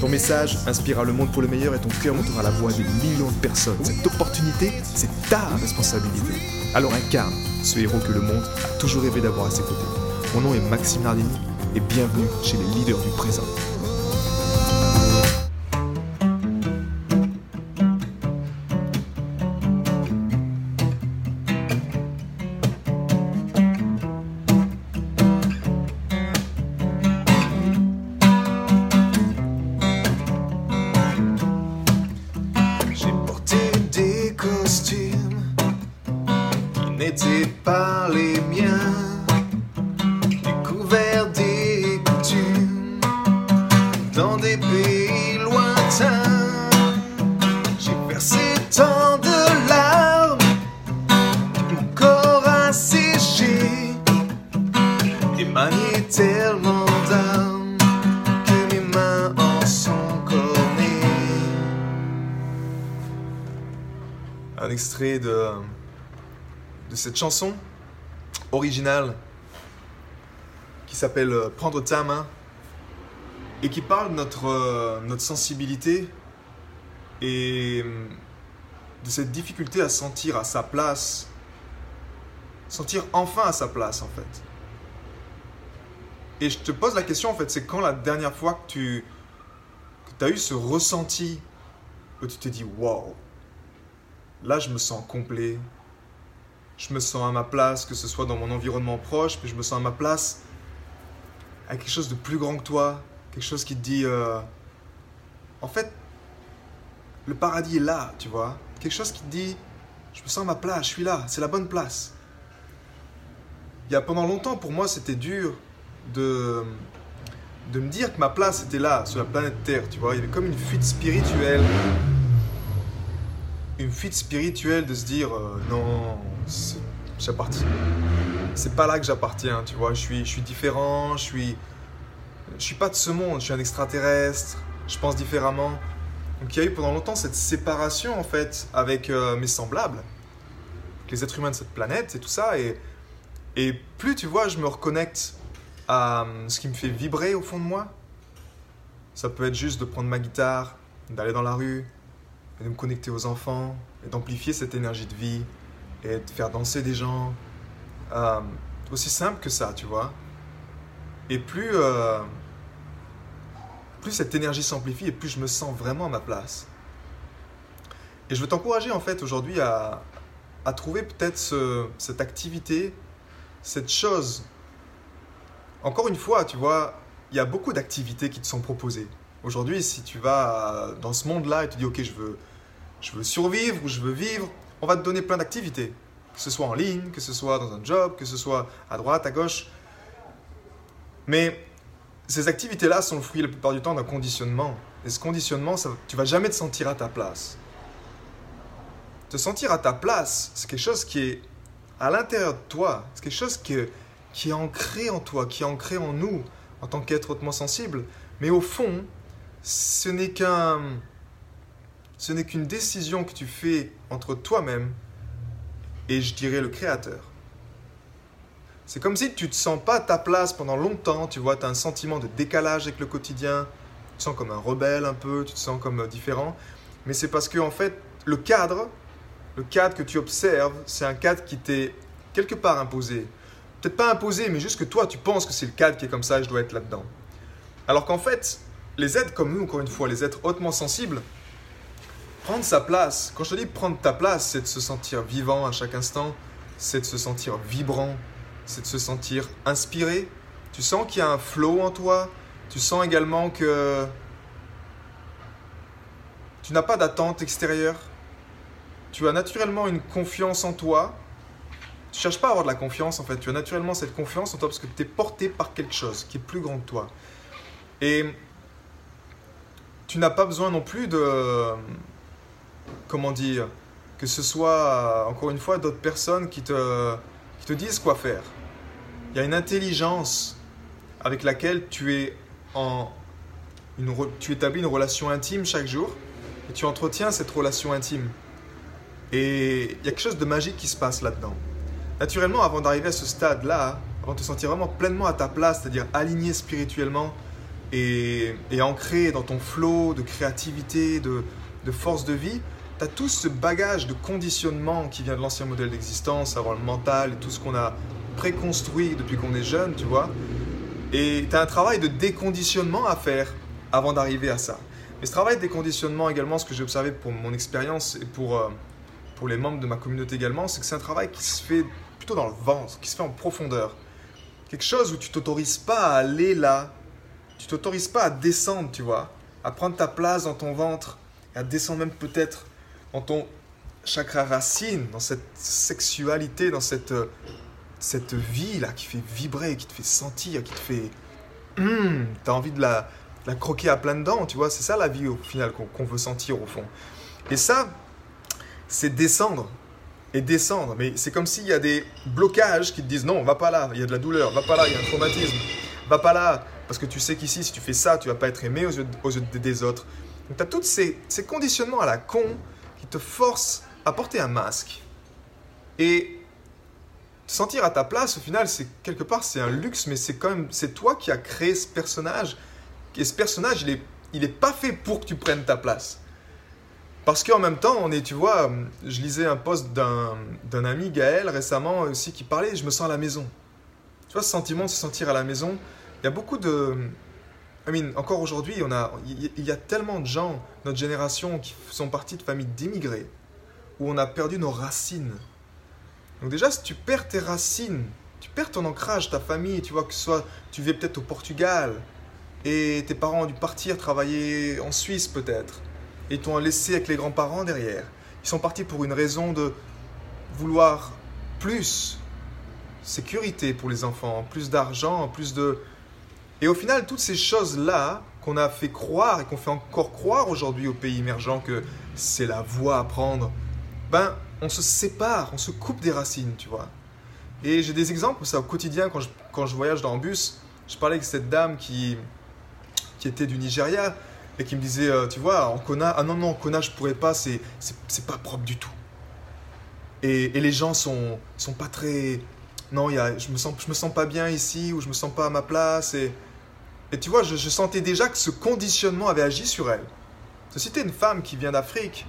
Ton message inspirera le monde pour le meilleur et ton cœur montera la voix des millions de personnes. Cette opportunité, c'est ta responsabilité. Alors incarne ce héros que le monde a toujours rêvé d'avoir à ses côtés. Mon nom est Maxime Nardini et bienvenue chez les leaders du présent. Pas les miens. Découvert des coutumes dans des pays lointains. J'ai versé tant de larmes, mon corps a séché. Émané tellement d'âmes que mes mains en sont cornées. un extrait de, cette chanson originale qui s'appelle euh, Prendre ta main et qui parle de notre, euh, notre sensibilité et euh, de cette difficulté à sentir à sa place, sentir enfin à sa place en fait. Et je te pose la question en fait, c'est quand la dernière fois que tu as eu ce ressenti où tu t'es dit waouh, là je me sens complet, je me sens à ma place, que ce soit dans mon environnement proche, puis je me sens à ma place à quelque chose de plus grand que toi, quelque chose qui te dit, euh, en fait, le paradis est là, tu vois, quelque chose qui te dit, je me sens à ma place, je suis là, c'est la bonne place. Il y a pendant longtemps pour moi c'était dur de de me dire que ma place était là, sur la planète Terre, tu vois, il y avait comme une fuite spirituelle une fuite spirituelle de se dire euh, non, j'appartiens. C'est pas là que j'appartiens, tu vois. Je suis, je suis différent, je suis, je suis pas de ce monde, je suis un extraterrestre, je pense différemment. Donc il y a eu pendant longtemps cette séparation en fait avec euh, mes semblables, les êtres humains de cette planète et tout ça. Et, et plus tu vois, je me reconnecte à euh, ce qui me fait vibrer au fond de moi. Ça peut être juste de prendre ma guitare, d'aller dans la rue, et de me connecter aux enfants et d'amplifier cette énergie de vie et de faire danser des gens. Euh, aussi simple que ça, tu vois. Et plus, euh, plus cette énergie s'amplifie et plus je me sens vraiment à ma place. Et je veux t'encourager en fait aujourd'hui à, trouver peut-être ce- cette activité, cette chose. Encore une fois, tu vois, il y a beaucoup d'activités qui te sont proposées. Aujourd'hui, si tu vas dans ce monde-là et tu dis ok, je veux, je veux survivre ou je veux vivre, on va te donner plein d'activités. Que ce soit en ligne, que ce soit dans un job, que ce soit à droite, à gauche. Mais ces activités-là sont le fruit la plupart du temps d'un conditionnement. Et ce conditionnement, ça, tu vas jamais te sentir à ta place. Te sentir à ta place, c'est quelque chose qui est à l'intérieur de toi. C'est quelque chose qui est, qui est ancré en toi, qui est ancré en nous, en tant qu'être hautement sensible. Mais au fond, ce n'est qu'un, ce n'est qu'une décision que tu fais entre toi-même et je dirais le créateur. C'est comme si tu ne te sens pas à ta place pendant longtemps, tu vois, tu as un sentiment de décalage avec le quotidien, tu te sens comme un rebelle un peu, tu te sens comme euh, différent, mais c'est parce que en fait, le cadre, le cadre que tu observes, c'est un cadre qui t'est quelque part imposé. Peut-être pas imposé, mais juste que toi, tu penses que c'est le cadre qui est comme ça et je dois être là-dedans. Alors qu'en fait, les êtres comme nous, encore une fois, les êtres hautement sensibles, prendre sa place, quand je te dis prendre ta place, c'est de se sentir vivant à chaque instant, c'est de se sentir vibrant, c'est de se sentir inspiré. Tu sens qu'il y a un flow en toi, tu sens également que tu n'as pas d'attente extérieure, tu as naturellement une confiance en toi. Tu cherches pas à avoir de la confiance en fait, tu as naturellement cette confiance en toi parce que tu es porté par quelque chose qui est plus grand que toi. Et tu n'as pas besoin non plus de... Comment dire Que ce soit, encore une fois, d'autres personnes qui te, qui te disent quoi faire. Il y a une intelligence avec laquelle tu es en... Une, tu établis une relation intime chaque jour et tu entretiens cette relation intime. Et il y a quelque chose de magique qui se passe là-dedans. Naturellement, avant d'arriver à ce stade-là, avant de te sentir vraiment pleinement à ta place, c'est-à-dire aligné spirituellement et, ancré dans ton flot de créativité, de, force de vie, tu as tout ce bagage de conditionnement qui vient de l'ancien modèle d'existence, avoir le mental et tout ce qu'on a préconstruit depuis qu'on est jeune, tu vois. Et tu as un travail de déconditionnement à faire avant d'arriver à ça. Mais ce travail de déconditionnement également, ce que j'ai observé pour mon expérience et pour, euh, pour les membres de ma communauté également, c'est que c'est un travail qui se fait plutôt dans le ventre, qui se fait en profondeur. Quelque chose où tu t'autorises pas à aller là, tu t'autorises pas à descendre, tu vois, à prendre ta place dans ton ventre, et à descendre même peut-être dans ton chakra racine, dans cette sexualité, dans cette, cette vie là qui fait vibrer, qui te fait sentir, qui te fait... Hum, tu as envie de la, la croquer à plein dents, tu vois, c'est ça la vie au final qu'on veut sentir au fond. Et ça, c'est descendre et descendre. Mais c'est comme s'il y a des blocages qui te disent non, va pas là, il y a de la douleur, va pas là, il y a un traumatisme, va pas là, parce que tu sais qu'ici, si tu fais ça, tu vas pas être aimé aux yeux, des autres. Donc tu as tous ces, conditionnements à la con qui te forcent à porter un masque. Et te sentir à ta place, au final, c'est quelque part, c'est un luxe, mais c'est quand même, c'est toi qui as créé ce personnage. Et ce personnage, il est, il est pas fait pour que tu prennes ta place. Parce qu'en même temps, on est, tu vois, je lisais un post d'un ami, Gaël, récemment aussi, qui parlait Je me sens à la maison. Tu vois, ce sentiment de se sentir à la maison. Y a beaucoup de. I mean, encore aujourd'hui, il y a tellement de gens, notre génération, qui sont partis de familles d'immigrés, où on a perdu nos racines. Donc, déjà, si tu perds tes racines, tu perds ton ancrage, ta famille, tu vois, que ce soit, tu vis peut-être au Portugal, et tes parents ont dû partir travailler en Suisse peut-être et t'ont laissé avec les grands-parents derrière. Ils sont partis pour une raison de vouloir plus sécurité pour les enfants, plus d'argent, plus de... Et au final, toutes ces choses-là qu'on a fait croire et qu'on fait encore croire aujourd'hui aux pays émergents que c'est la voie à prendre, ben, on se sépare, on se coupe des racines, tu vois. Et j'ai des exemples ça au quotidien quand je, quand je voyage dans le bus. Je parlais avec cette dame qui, qui était du Nigeria et qui me disait, euh, tu vois, en Kona, ah non, non, en Kona, je pourrais pas, c'est, c'est, pas propre du tout. Et, et, les gens sont, sont pas très. Non, y a, je, me sens, je me sens pas bien ici, ou je me sens pas à ma place. Et, et tu vois, je, sentais déjà que ce conditionnement avait agi sur elle. Si tu une femme qui vient d'Afrique,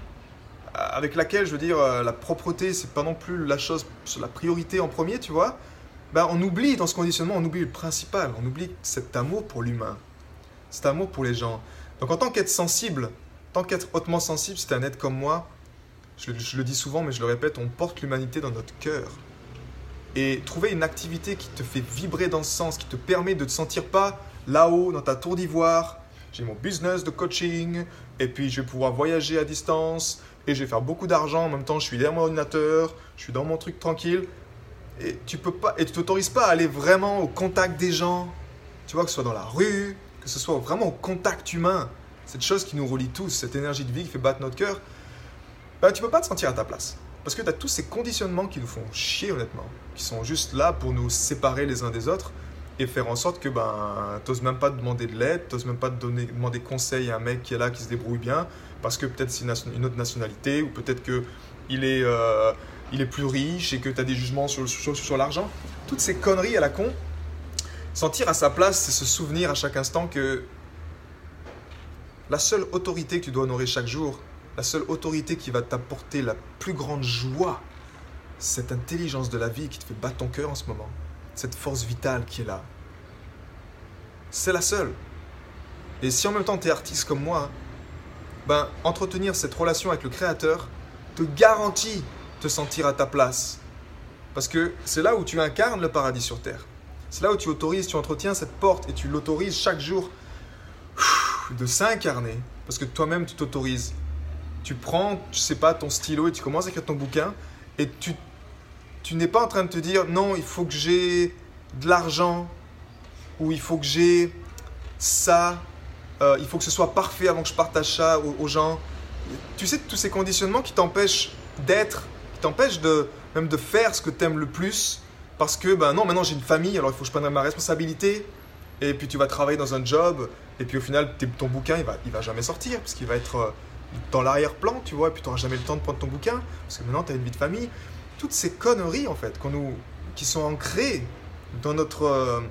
euh, avec laquelle, je veux dire, euh, la propreté, c'est pas non plus la chose, la priorité en premier, tu vois, ben, on oublie dans ce conditionnement, on oublie le principal, on oublie cet amour pour l'humain, cet amour pour les gens. Donc en tant qu'être sensible, tant qu'être hautement sensible, c'est un être comme moi, je, le dis souvent mais je le répète, on porte l'humanité dans notre cœur. Et trouver une activité qui te fait vibrer dans ce sens, qui te permet de te sentir pas là-haut dans ta tour d'ivoire, j'ai mon business de coaching, et puis je vais pouvoir voyager à distance, et je vais faire beaucoup d'argent, en même temps je suis derrière mon ordinateur, je suis dans mon truc tranquille, et tu peux pas, et tu t'autorises pas à aller vraiment au contact des gens, tu vois, que ce soit dans la rue, que ce soit vraiment au contact humain, cette chose qui nous relie tous, cette énergie de vie qui fait battre notre cœur, ben, tu peux pas te sentir à ta place. Parce que tu as tous ces conditionnements qui nous font chier honnêtement, qui sont juste là pour nous séparer les uns des autres et faire en sorte que ben, tu n'oses même pas demander de l'aide, tu n'oses même pas donner, demander conseil à un mec qui est là, qui se débrouille bien, parce que peut-être c'est une, autre nationalité, ou peut-être qu'il est, euh, il est plus riche et que tu as des jugements sur, sur, sur l'argent. Toutes ces conneries à la con, Sentir à sa place, c'est se souvenir à chaque instant que la seule autorité que tu dois honorer chaque jour, la seule autorité qui va t'apporter la plus grande joie, cette intelligence de la vie qui te fait battre ton cœur en ce moment, cette force vitale qui est là. C'est la seule. Et si en même temps tu es artiste comme moi, ben, entretenir cette relation avec le Créateur te garantit te sentir à ta place. Parce que c'est là où tu incarnes le paradis sur terre. C'est là où tu autorises, tu entretiens cette porte et tu l'autorises chaque jour de s'incarner. Parce que toi-même, tu t'autorises. Tu prends, je sais pas, ton stylo et tu commences à écrire ton bouquin et tu, tu n'es pas en train de te dire non, il faut que j'ai de l'argent ou il faut que j'ai ça euh, il faut que ce soit parfait avant que je partage ça aux, gens. Tu sais, tous ces conditionnements qui t'empêchent d'être, qui t'empêchent de, même de faire ce que tu aimes le plus, parce que, ben non, maintenant j'ai une famille, alors il faut que je prenne ma responsabilité, et puis tu vas travailler dans un job, et puis au final, ton bouquin, il va, il va jamais sortir, parce qu'il va être euh, dans l'arrière-plan, tu vois, et puis tu n'auras jamais le temps de prendre ton bouquin, parce que maintenant tu as une vie de famille. Toutes ces conneries, en fait, qu'on nous, qui sont ancrées dans notre... Euh,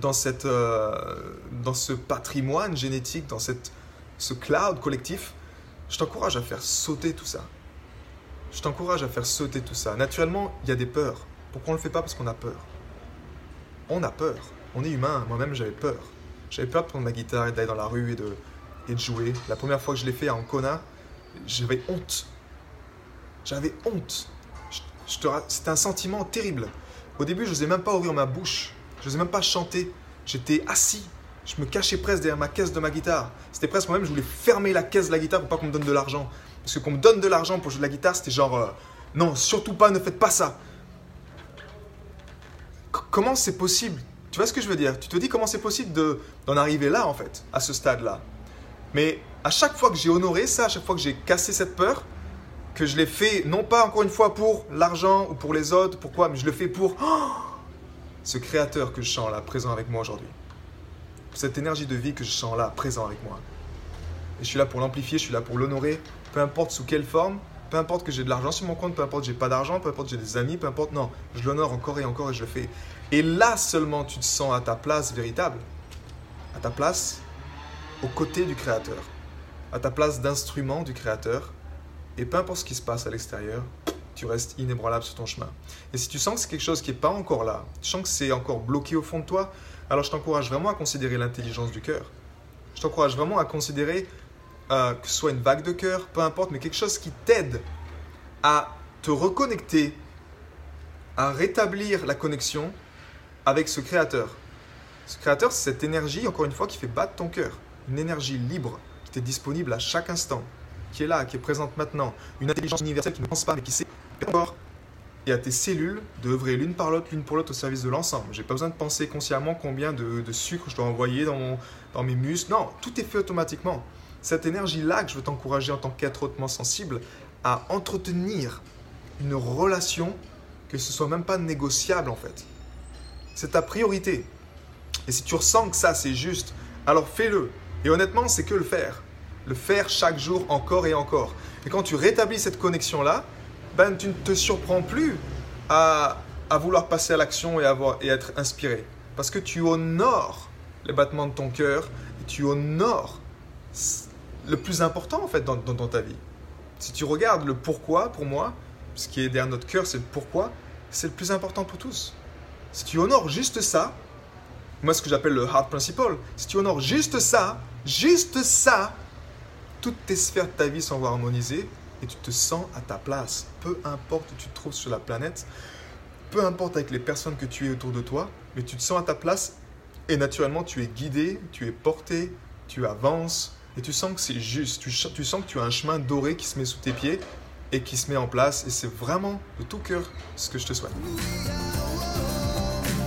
dans, cette, euh, dans ce patrimoine génétique, dans cette, ce cloud collectif, je t'encourage à faire sauter tout ça. Je t'encourage à faire sauter tout ça. Naturellement, il y a des peurs. Pourquoi on le fait pas? Parce qu'on a peur. On a peur. On est humain. Moi-même, j'avais peur. J'avais peur de prendre ma guitare et d'aller dans la rue et de, et de jouer. La première fois que je l'ai fait à Ancona, j'avais honte. J'avais honte. C'était un sentiment terrible. Au début, je n'osais même pas ouvrir ma bouche je n'osais même pas chanter. J'étais assis. Je me cachais presque derrière ma caisse de ma guitare. C'était presque moi-même, je voulais fermer la caisse de la guitare pour pas qu'on me donne de l'argent. Parce que qu'on me donne de l'argent pour jouer de la guitare, c'était genre euh, non, surtout pas, ne faites pas ça. comment c'est possible? Tu vois ce que je veux dire? Tu te dis comment c'est possible d'en arriver là en fait, à ce stade-là? Mais à chaque fois que j'ai honoré ça, à chaque fois que j'ai cassé cette peur, que je l'ai fait non pas encore une fois pour l'argent ou pour les autres, pourquoi, mais je le fais pour oh ce créateur que je sens là, présent avec moi aujourd'hui. Cette énergie de vie que je sens là, présent avec moi. Et je suis là pour l'amplifier, je suis là pour l'honorer, peu importe sous quelle forme, peu importe que j'ai de l'argent sur mon compte, peu importe que j'ai pas d'argent, peu importe que j'ai des amis, peu importe, non, je l'honore encore et encore et je le fais. Et là seulement tu te sens à ta place véritable, à ta place aux côtés du Créateur, à ta place d'instrument du Créateur, et peu importe ce qui se passe à l'extérieur, tu restes inébranlable sur ton chemin. Et si tu sens que c'est quelque chose qui n'est pas encore là, tu sens que c'est encore bloqué au fond de toi, alors je t'encourage vraiment à considérer l'intelligence du cœur. Je t'encourage vraiment à considérer euh, que ce soit une vague de cœur, peu importe, mais quelque chose qui t'aide à te reconnecter, à rétablir la connexion avec ce créateur. Ce créateur, c'est cette énergie, encore une fois, qui fait battre ton cœur. Une énergie libre, qui t'est disponible à chaque instant, qui est là, qui est présente maintenant. Une intelligence universelle qui ne pense pas, mais qui sait et à tes cellules d'œuvrer l'une par l'autre, l'une pour l'autre au service de l'ensemble. J'ai pas besoin de penser consciemment combien de, sucre je dois envoyer dans, dans mes muscles. Non, tout est fait automatiquement. Cette énergie-là que je veux t'encourager en tant qu'être hautement sensible à entretenir une relation que ce soit même pas négociable en fait. C'est ta priorité. Et si tu ressens que ça c'est juste, alors fais-le. Et honnêtement, c'est que le faire. Le faire chaque jour encore et encore. Et quand tu rétablis cette connexion-là, ben, tu ne te surprends plus à, vouloir passer à l'action et, et être inspiré. Parce que tu honores les battements de ton cœur, et tu honores le plus important en fait dans, dans, ta vie. Si tu regardes le pourquoi, pour moi, ce qui est derrière notre cœur, c'est le pourquoi, c'est le plus important pour tous. Si tu honores juste ça, moi ce que j'appelle le heart principle, si tu honores juste ça, juste ça, toutes tes sphères de ta vie sont harmonisées et tu te sens à ta place. Peu importe où tu te trouves sur la planète, peu importe avec les personnes que tu es autour de toi, mais tu te sens à ta place et naturellement tu es guidé, tu es porté, tu avances et tu sens que c'est juste. Tu, tu sens que tu as un chemin doré qui se met sous tes pieds et qui se met en place et c'est vraiment de tout cœur ce que je te souhaite.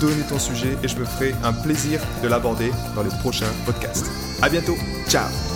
donner ton sujet et je me ferai un plaisir de l'aborder dans les prochains podcasts. À bientôt, ciao